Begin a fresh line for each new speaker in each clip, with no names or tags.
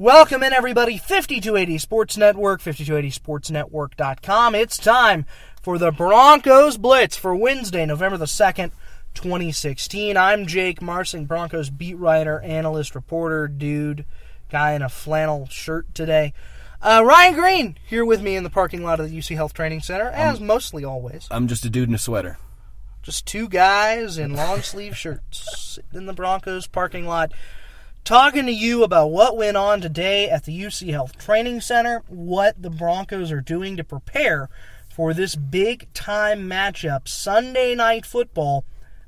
Welcome in, everybody. 5280 Sports Network, 5280sportsnetwork.com. It's time for the Broncos Blitz for Wednesday, November the 2nd, 2016. I'm Jake Marsing, Broncos beat writer, analyst, reporter, dude, guy in a flannel shirt today. Uh, Ryan Greene here with me in the parking lot of the UC Health Training Center, as mostly always.
I'm just a dude in a sweater.
Just two guys in long sleeve shirts sitting in the Broncos parking lot talking to you about what went on today at the UC Health Training Center, what the Broncos are doing to prepare for this big time matchup, Sunday night football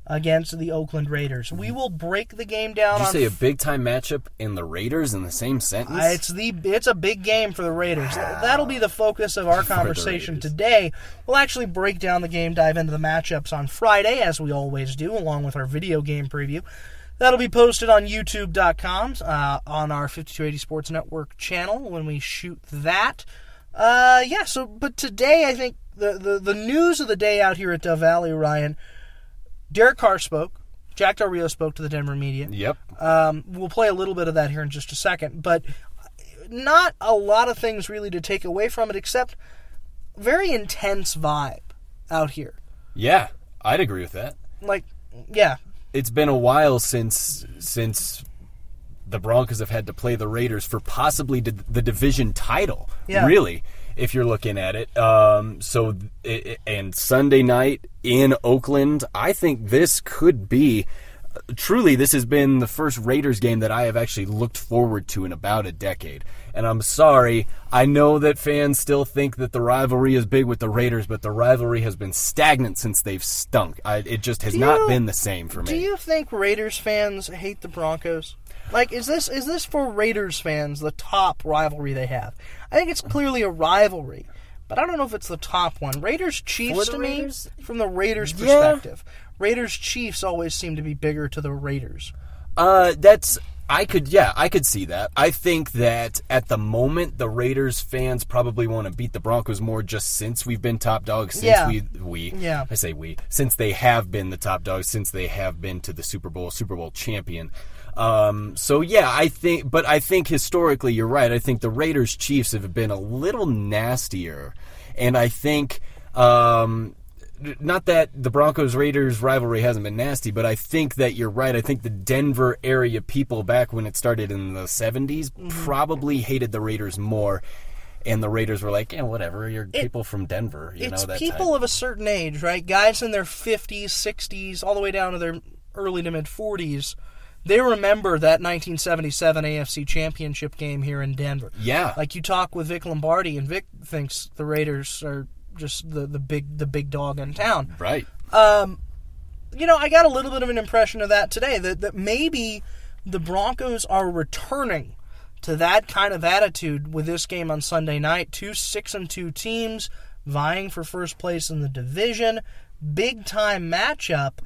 against the Oakland Raiders. We will break the game down
Did you
on
say a big time matchup in the Raiders in the same sentence?
uh, it's the it's a big game for the Raiders. That'll be the focus of our conversation today. We'll actually break down the game, dive into the matchups on Friday, as we always do, along with our video game preview. That'll be posted on YouTube.com uh, on our 5280 Sports Network channel when we shoot that. Uh, yeah. So, but today I think the, the the news of the day out here at Dove Valley, Ryan. Derek Carr spoke. Jack Del Rio spoke to the Denver media.
Yep.
Um, we'll play a little bit of that here in just a second, but not a lot of things really to take away from it except very intense vibe out here.
Yeah, I'd agree with that.
Like, yeah,
It's been a while since since the Broncos have had to play the Raiders for possibly the division title.
Yeah.
Really, if you're looking at it. Um, so and Sunday night in Oakland, I think this could be. Truly, this has been the first Raiders game that I have actually looked forward to in about a decade. And I'm sorry, I know that fans still think that the rivalry is big with the Raiders, but the rivalry has been stagnant since they've stunk. I, it just has
Do
not been the same for me.
Do you think Raiders fans hate the Broncos? Like, is this is this for Raiders fans the top rivalry they have? I think it's clearly a rivalry, but I don't know if it's the top one. Raiders Chiefs
the
to
Raiders?
me, from the Raiders'
Yeah.
Raiders Chiefs always seem to be bigger to the Raiders.
Uh, that's I could yeah I could see that. I think that at the moment the Raiders fans probably want to beat the Broncos more just since we've been top dogs since
Yeah.
we we
Yeah.
I say we since they have been the top dogs since they have been to the Super Bowl Super Bowl champion. Um, so yeah, I think, but I think historically you're right. I think the Raiders Chiefs have been a little nastier, and I think um, not that the Broncos Raiders rivalry hasn't been nasty, but I think that you're right. I think the Denver area people back when it started in the 70s
Mm-hmm.
probably hated the Raiders more. And the Raiders were like, yeah, whatever. You're people from Denver, you
it's
know that
people
type.
of a certain age, right? Guys in their 50s, 60s, all the way down to their early to mid 40s. They remember that 1977 AFC Championship game here in Denver.
Yeah,
Like you talk with Vic Lombardi, and Vic thinks the Raiders are just the, the big the big dog in town.
right.
Um, you know, I got a little bit of an impression of that today. That that maybe the Broncos are returning to that kind of attitude with this game on Sunday night. Two six and two teams vying for first place in the division, big time matchup.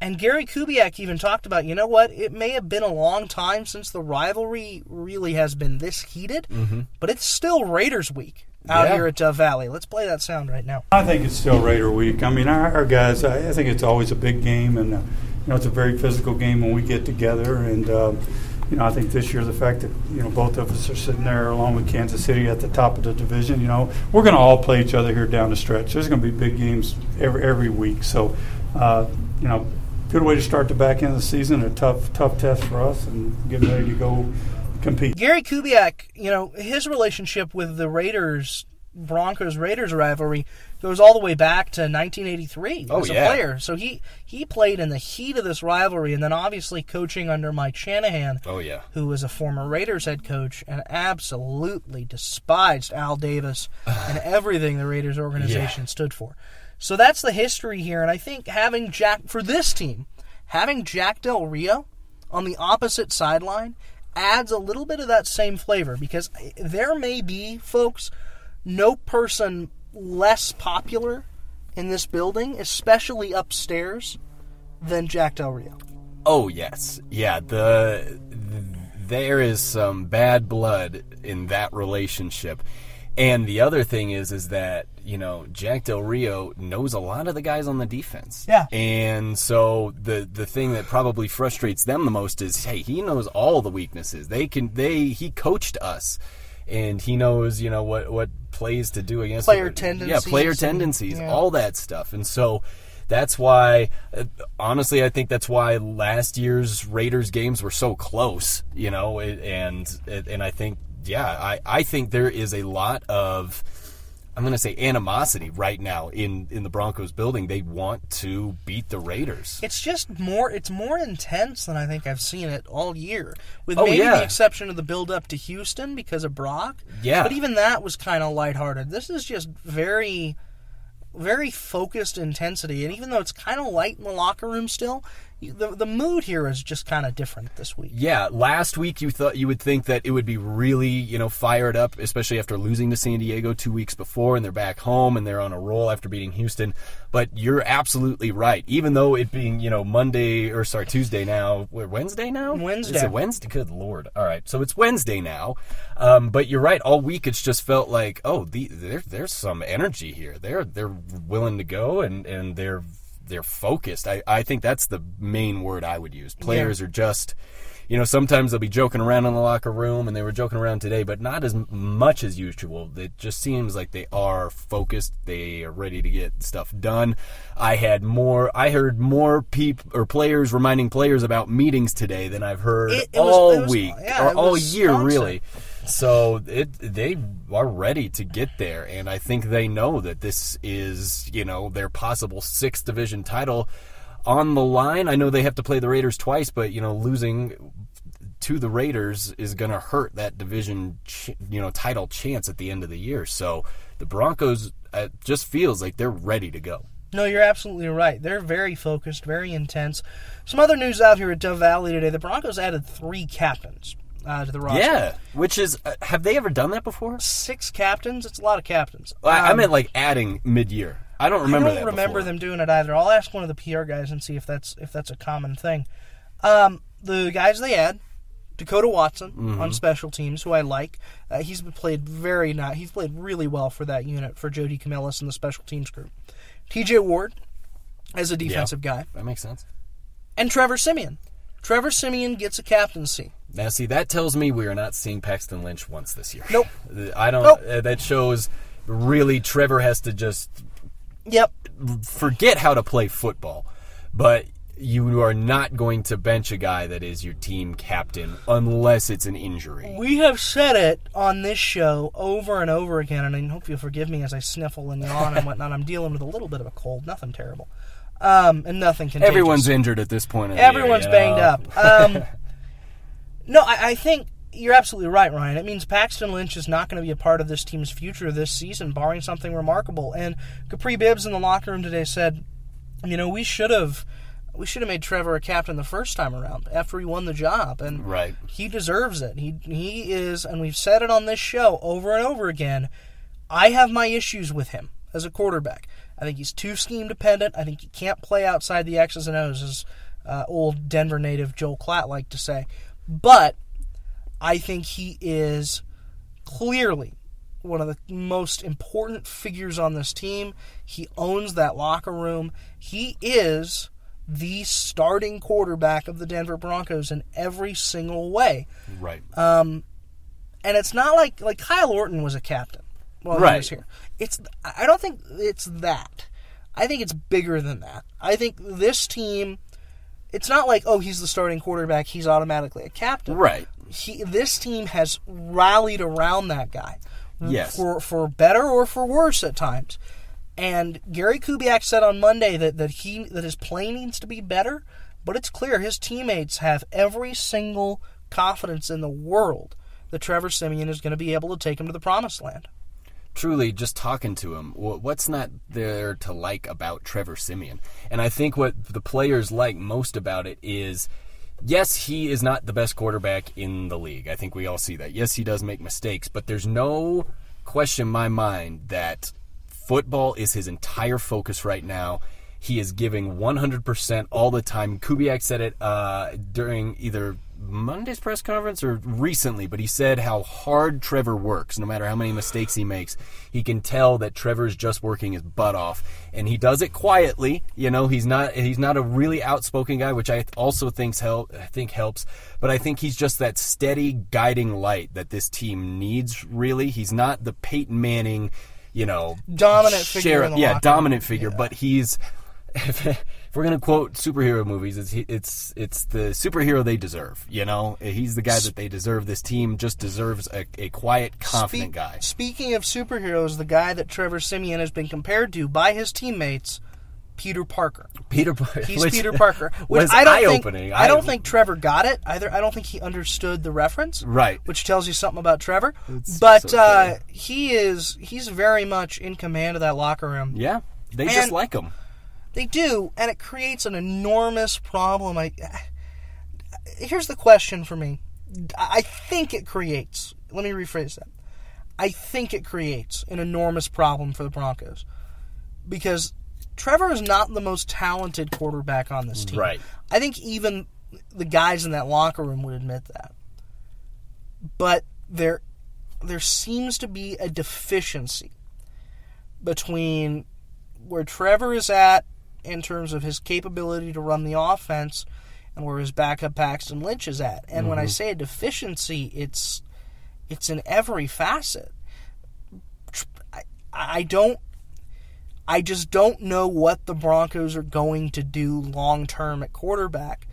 And Gary Kubiak even talked about, you know what? It may have been a long time since the rivalry really has been this heated, mm-hmm. but it's still Raiders week out
Yeah.
here at Dove Valley. Let's play that sound right now.
I think it's still Raider week. I mean, our, our guys, I, I think it's always a big game, and uh, you know, it's a very physical game when we get together. And uh, you know, I think this year the fact that you know both of us are sitting there along with Kansas City at the top of the division, you know, we're going to all play each other here down the stretch. There's going to be big games every every week. So, uh, you know, good way to start the back end of the season. A tough tough test for us, and getting ready to go compete.
Gary Kubiak, you know, his relationship with the Raiders, Broncos Raiders rivalry goes all the way back to 1983
Oh,
as a
yeah.
player. So he he played in the heat of this rivalry, and then obviously coaching under Mike Shanahan,
Oh yeah.
who was a former Raiders head coach and absolutely despised Al Davis and everything the Raiders organization stood for. So that's the history here, and I think having Jack for this team, having Jack Del Rio on the opposite sideline adds a little bit of that same flavor because there may be folks, no person less popular in this building, especially upstairs, than Jack Del Rio.
Oh yes, yeah. The, th there is some bad blood in that relationship, And the other thing is, is that you know Jack Del Rio knows a lot of the guys on the defense.
Yeah.
And so the the thing that probably frustrates them the most is, hey, he knows all the weaknesses. They can they he coached us, and he knows you know what what plays to do against
Player
Yeah,
tendencies
player
and-
tendencies,
yeah.
all that stuff. And so that's why, uh, honestly, I think that's why last year's Raiders games were so close. You know, and and I think yeah, I I think there is a lot of. I'm going to say animosity right now in, in the Broncos building. They want to beat the Raiders.
It's just more. It's more intense than I think I've seen it all year, with
Oh,
maybe
yeah.
the exception of the build up to Houston because of Brock.
Yeah.
but even that was kind of lighthearted. This is just very, very focused intensity, and even though it's kind of light in the locker room still, the the mood here is just kind of different this week.
Yeah, last week you thought you would think that it would be really, you know, fired up, especially after losing to San Diego two weeks before, and they're back home and they're on a roll after beating Houston. But you're absolutely right. Even though it being, you know, Monday or sorry Tuesday now, we're Wednesday now.
Wednesday.
Is it Wednesday? Good lord! All right, so it's Wednesday now. Um, but you're right. All week it's just felt like, oh, the, there, there's some energy here. They're they're willing to go and and they're they're focused. I, I think that's the main word I would use. Players are just, you know, sometimes they'll be joking around in the locker room, and they were joking around today, but not as much as usual. It just seems like they are focused. They are ready to get stuff done. I had more. I heard more people or players reminding players about meetings today than I've heard
It- it
all
it was-
week
yeah,
or all year, really. So it they are ready to get there, and I think they know that this is you know their possible sixth division title on the line. I know they have to play the Raiders twice, but you know losing to the Raiders is going to hurt that division you know title chance at the end of the year. So the Broncos uh, just feels like they're ready to go.
No, you're absolutely right. They're very focused, very intense. Some other news out here at Dove Valley today: the Broncos added three captains uh, to the roster.
Yeah, which is uh, have they ever done that before?
six captains. It's a lot of captains.
I, I
Um,
meant like adding mid year. I don't remember
I don't remember
before.
them doing it either. I'll ask one of the PR guys and see if that's if that's a common thing. Um, the guys they add, Dakota Watson
Mm-hmm.
on special teams, who I like. Uh, he's played very not. He's played really well for that unit for Joe DeCamillis and the special teams group. T.J. Ward as a defensive guy,
That makes sense.
and Trevor Siemian. Trevor Siemian gets a captaincy.
Now, see, that tells me we are not seeing Paxton Lynch once this year.
Nope.
I don't.
Nope.
Uh, that shows really Trevor has to just
Yep.
forget how to play football, but you are not going to bench a guy that is your team captain unless it's an injury.
We have said it on this show over and over again, and I hope you'll forgive me as I sniffle and yawn and whatnot. I'm dealing with a little bit of a cold, nothing terrible, um, and nothing contagious.
Everyone's injured at this point. In the
everyone's
year, you
banged
know?
up. Um, no, I, I think you're absolutely right, Ryan. It means Paxton Lynch is not going to be a part of this team's future this season, barring something remarkable. And Kapri Bibbs in the locker room today said, "You know, we should have." We should have made Trevor a captain the first time around after he won the job, and
Right.
he deserves it. He he is, and we've said it on this show over and over again. I have my issues with him as a quarterback. I think he's too scheme dependent. I think he can't play outside the X's and O's, as uh, old Denver native Joel Klatt liked to say. But I think he is clearly one of the most important figures on this team. He owns that locker room. He is the starting quarterback of the Denver Broncos in every single way.
Right.
Um, And it's not like like Kyle Orton was a captain while he
Right.
was here. It's I don't think it's that. I think it's bigger than that. I think this team it's not like oh he's the starting quarterback he's automatically a captain.
right.
He, this team has rallied around that guy.
Yes.
For for better or for worse at times. And Gary Kubiak said on Monday that, that he that his play needs to be better, but it's clear his teammates have every single confidence in the world that Trevor Siemian is going to be able to take him to the promised land.
Truly just talking to him what's not there to like about Trevor Siemian? And I think what the players like most about it is yes he is not the best quarterback in the league. I think we all see that. Yes he does make mistakes but there's no question in my mind that football is his entire focus right now he is giving 100% all the time. Kubiak said it uh, during either Monday's press conference or recently, but he said how hard Trevor works. No matter how many mistakes he makes, he can tell that Trevor's just working his butt off, and he does it quietly. You know, he's not he's not a really outspoken guy, which I also thinks help I think helps. But I think he's just that steady guiding light that this team needs. Really, he's not the Peyton Manning, you know,
dominant figure. in the
yeah, dominant figure,
Yeah.
but he's. If, if we're gonna quote superhero movies, it's it's it's the superhero they deserve. You know, he's the guy that they deserve. This team just deserves a, a quiet, confident
Speak-
guy.
Speaking of superheroes, the guy that Trevor Siemian has been compared to by his teammates, Peter Parker.
Peter, Par-
He's
which
Peter Parker. Which I don't think. I don't think Trevor got it either. I don't think he understood the reference.
Right.
Which tells you something about Trevor.
It's
but
so
uh, he is. He's very much in command of that locker room.
Yeah, they
And-
just like him.
They do, and it creates an enormous problem. I here's the question for me. I think it creates. Let me rephrase that. I think it creates an enormous problem for the Broncos because Trevor is not the most talented quarterback on this team.
Right.
I think even the guys in that locker room would admit that. But there there seems to be a deficiency between where Trevor is at in terms of his capability to run the offense and where his backup Paxton Lynch is at. And when I mm-hmm. say a deficiency, it's it's in every facet. I, I don't I just don't know what the Broncos are going to do long term at quarterback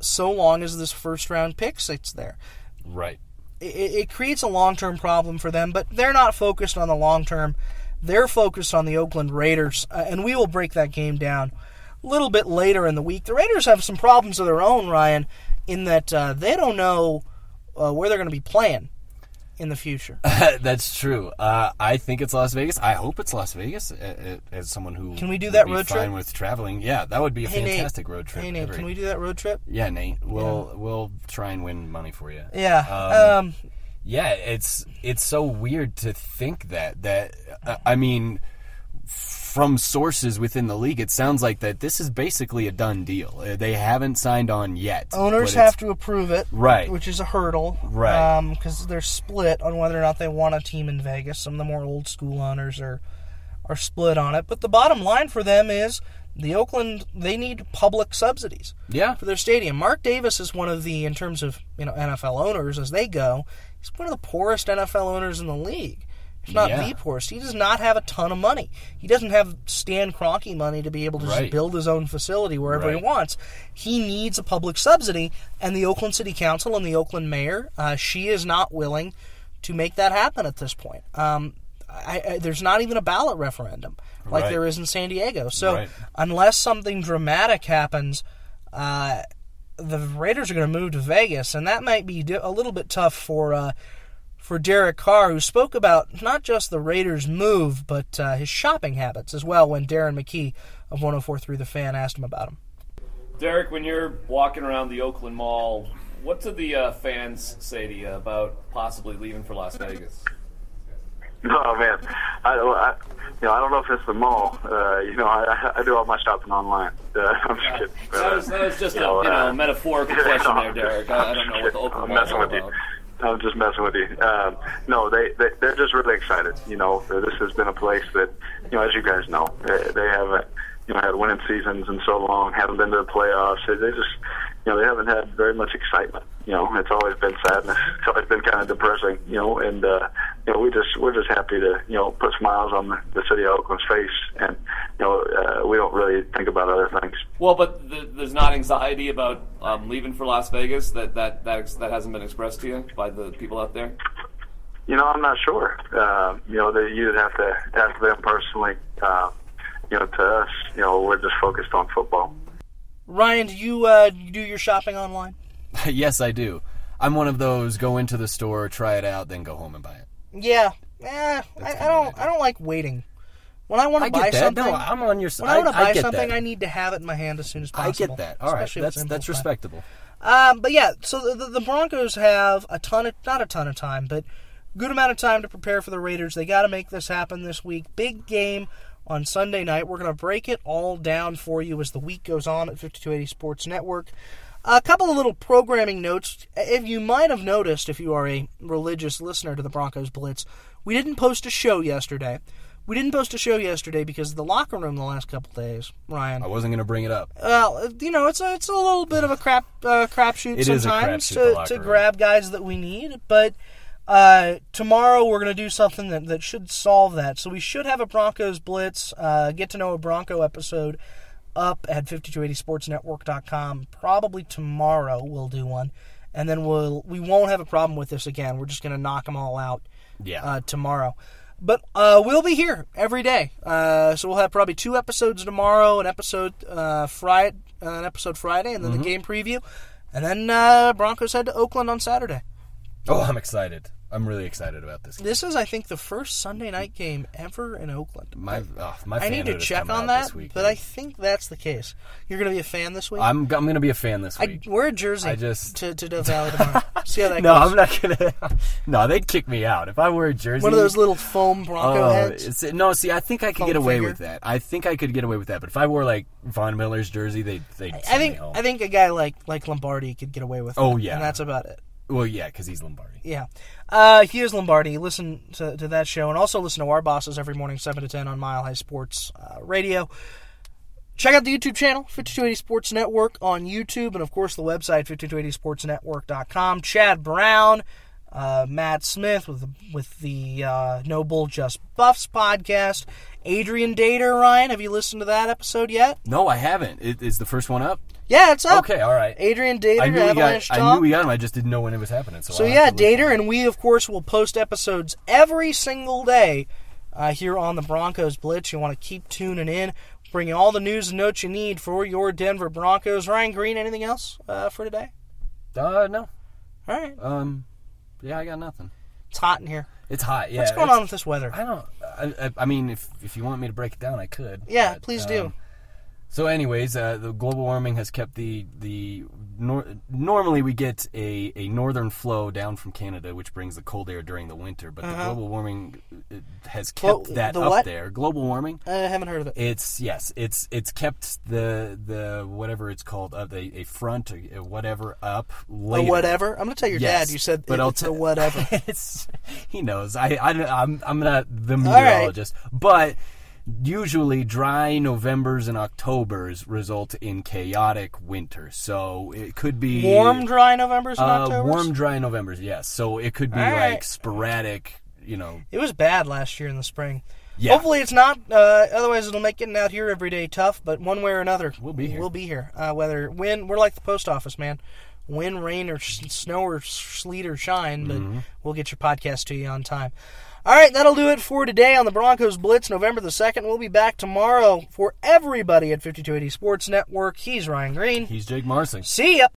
so long as this first round pick sits there
Right.
it, it creates a long term problem for them, but they're not focused on the long term. They're focused on the Oakland Raiders, uh, and we will break that game down a little bit later in the week. The Raiders have some problems of their own, Ryan, in that uh, they don't know uh, where they're going to be playing in the future.
That's true. Uh, I think it's Las Vegas. I hope it's Las Vegas. uh, uh, As someone who
Can we do that road
fine
trip?
with traveling, yeah, that would be a
Hey, Nate.
fantastic road trip.
Hey, Nate,
Every-
can we do that road trip?
Yeah, Nate. We'll we'll try and win money for you.
Yeah.
Um,
Um,
Yeah, it's it's so weird to think that that uh, I mean from sources within the league it sounds like that this is basically a done deal. Uh, They haven't signed on yet.
owners have to approve it,
Right.
Which is a hurdle,
Right.
Because they're split on whether or not they want a team in Vegas. Some of the more old school owners are are split on it. But the bottom line for them is the Oakland they need public subsidies
Yeah.
for their stadium. Mark Davis is one of the in terms of you know NFL owners as they go. He's one of the poorest NFL owners in the league. If not
Yeah.
the poorest, he does not have a ton of money. He doesn't have Stan Kroenke money to be able to
Right.
just build his own facility wherever he wants. He needs a public subsidy, and the Oakland City Council and the Oakland Mayor, uh, she is not willing to make that happen at this point. Um, I, I, there's not even a ballot referendum like
Right.
there is in San Diego. So
Right.
unless something dramatic happens, uh, the Raiders are going to move to Vegas, and that might be a little bit tough for uh, for Derek Carr, who spoke about not just the Raiders' move, but uh, his shopping habits as well. When Darren McKee of 104.3 The Fan asked him about him.
Derek, when you're walking around the Oakland Mall, what do the uh, fans say to you about possibly leaving for Las Vegas?
Oh man, I, I you know I don't know if it's the mall. Uh, you know I, I do all my shopping online. Uh, I'm just kidding. But,
That
uh,
was, that was just
you
a
know,
you know
uh,
metaphorical
yeah,
question
no,
there, Derek. I, I don't know what the Oakland
I'm messing with you. I'm just messing with you. Um, no, they, they they're just really excited. You know, this has been a place that you know, as you guys know, they, they haven't you know had winning seasons in so long, haven't been to the playoffs. They just you know they haven't had very much excitement. You know, it's always been sadness. It's always been kind of depressing. You know, and uh, you know we just we're just happy to you know put smiles on the, the city of Oakland's face, and you know uh, we don't really think about other things.
Well, but th- there's not anxiety about um, leaving for Las Vegas. That that that ex- that hasn't been expressed to you by the people out there.
You know, I'm not sure. Uh, you know, that you'd have to ask them personally. Uh, you know, to us, you know, we're just focused on football.
Ryan, do you uh, do your shopping online?
yes, I do. I'm one of those go into the store, try it out, then go home and buy it.
Yeah, eh, I, I don't. I don't like waiting. When I want to buy
that.
something,
No, I'm on your
when I want to buy something,
that.
I need to have it in my hand as soon as possible.
I get that. All right, that's that's respectable.
Um, but yeah, so the, the, the Broncos have a ton of not a ton of time, but good amount of time to prepare for the Raiders. They got to make this happen this week. Big game on Sunday night. We're going to break it all down for you as the week goes on at 5280 Sports Network. A couple of little programming notes. If you might have noticed, if you are a religious listener to the Broncos Blitz, we didn't post a show yesterday. We didn't post a show yesterday because of the locker room the last couple days, Ryan.
I wasn't going to bring it up.
Well, you know, it's a it's a little bit of a crap uh, crapshoot
It is a
sometimes
crapshoot,
to, to grab guys that we need, but uh, tomorrow we're going to do something that, that should solve that. So we should have a Broncos blitz, uh, get to know a Bronco episode up at 5280sportsnetwork.com. Probably tomorrow we'll do one, and then we'll we won't have a problem with this again. We're just going to knock them all out
Yeah.
uh, tomorrow. But uh, we'll be here every day. Uh, so we'll have probably two episodes tomorrow, an episode uh, Friday, uh, an episode Friday, and then
Mm-hmm.
the game preview, and then uh, Broncos head to Oakland on Saturday.
oh, I'm excited. I'm really excited about this.
This is, I think, the first Sunday night game ever in Oakland.
My, oh, my
I need to check on that, but I think that's the case. You're going to be a fan this week.
I'm, I'm going to be a fan this week.
I, wear a jersey
I just-
to, to Dove Valley tomorrow. See how that
no,
goes.
I'm not gonna. no, they'd kick me out if I wear a jersey.
One of those little foam Bronco
Oh,
heads.
no, see, I think I could
Foam
get away
figure.
with that. I think I could get away with that. But if I wore like Von Miller's jersey, they they.
I think I think a guy like like Lombardi could get away with.
Oh,
it,
yeah.
and that's about it.
Well, yeah, because he's Lombardi.
Yeah. Uh, is Lombardi. Listen to, to that show and also listen to our bosses every morning, 7 to 10 on Mile High Sports uh, Radio. Check out the YouTube channel, 5280 Sports Network on YouTube, and of course the website, 5280sportsnetwork.com. Chad Brown, uh, Matt Smith with the, with the uh, No Bull Just Buffs podcast. Adrian Dater, Ryan, have you listened to that episode yet?
No, I haven't. It, is the first one up?
Yeah, it's up.
Okay, all right.
Adrian Dater,
I knew we
Avalanche
got.
Talk.
I knew we got him. I just didn't know when it was happening. So,
So yeah. Dater, and we of course will post episodes every single day uh, here on the Broncos Blitz. You want to keep tuning in, bringing all the news and notes you need for your Denver Broncos. Ryan Greene, anything else uh, for today?
Uh, no.
All right,
Um, yeah, I got nothing.
it's hot in here.
It's hot. Yeah.
What's going on with this weather?
I don't. I, I, I mean, if if you want me to break it down, I could.
Yeah,
but,
please
um,
do.
So, anyways, uh, the global warming has kept the the nor- normally we get a, a northern flow down from Canada, which brings the cold air during the winter. But the global warming uh, has kept that
Uh-huh. the
up
what?
there. Global warming.
I haven't heard of it.
It's yes, it's it's kept the the whatever it's called uh, the a front or whatever up
A
later.
whatever. I'm gonna tell your
Yes,
dad. You said
but
it-
I'll tell
whatever.
it's he knows. I, I I'm I'm not the
right.
meteorologist, but usually dry Novembers and Octobers result in chaotic winter. So it could be
Warm, dry Novembers and
uh,
Octobers.
warm, dry Novembers. Yes. So it could be
All
like
right.
sporadic. You know.
It was bad last year in the spring.
Yeah.
Hopefully it's not. Uh, otherwise, it'll make getting out here every day tough. But one way or another,
We'll be here.
We'll be here. Uh, whether wind, we're like the post office, man. Wind, rain, or s- snow, or sleet, or shine, but
Mm-hmm.
we'll get your podcast to you on time. All right, that'll do it for today on the Broncos Blitz, November the second. We'll be back tomorrow for everybody at 5280 Sports Network. He's Ryan Greene.
He's Jake Marsing.
See ya.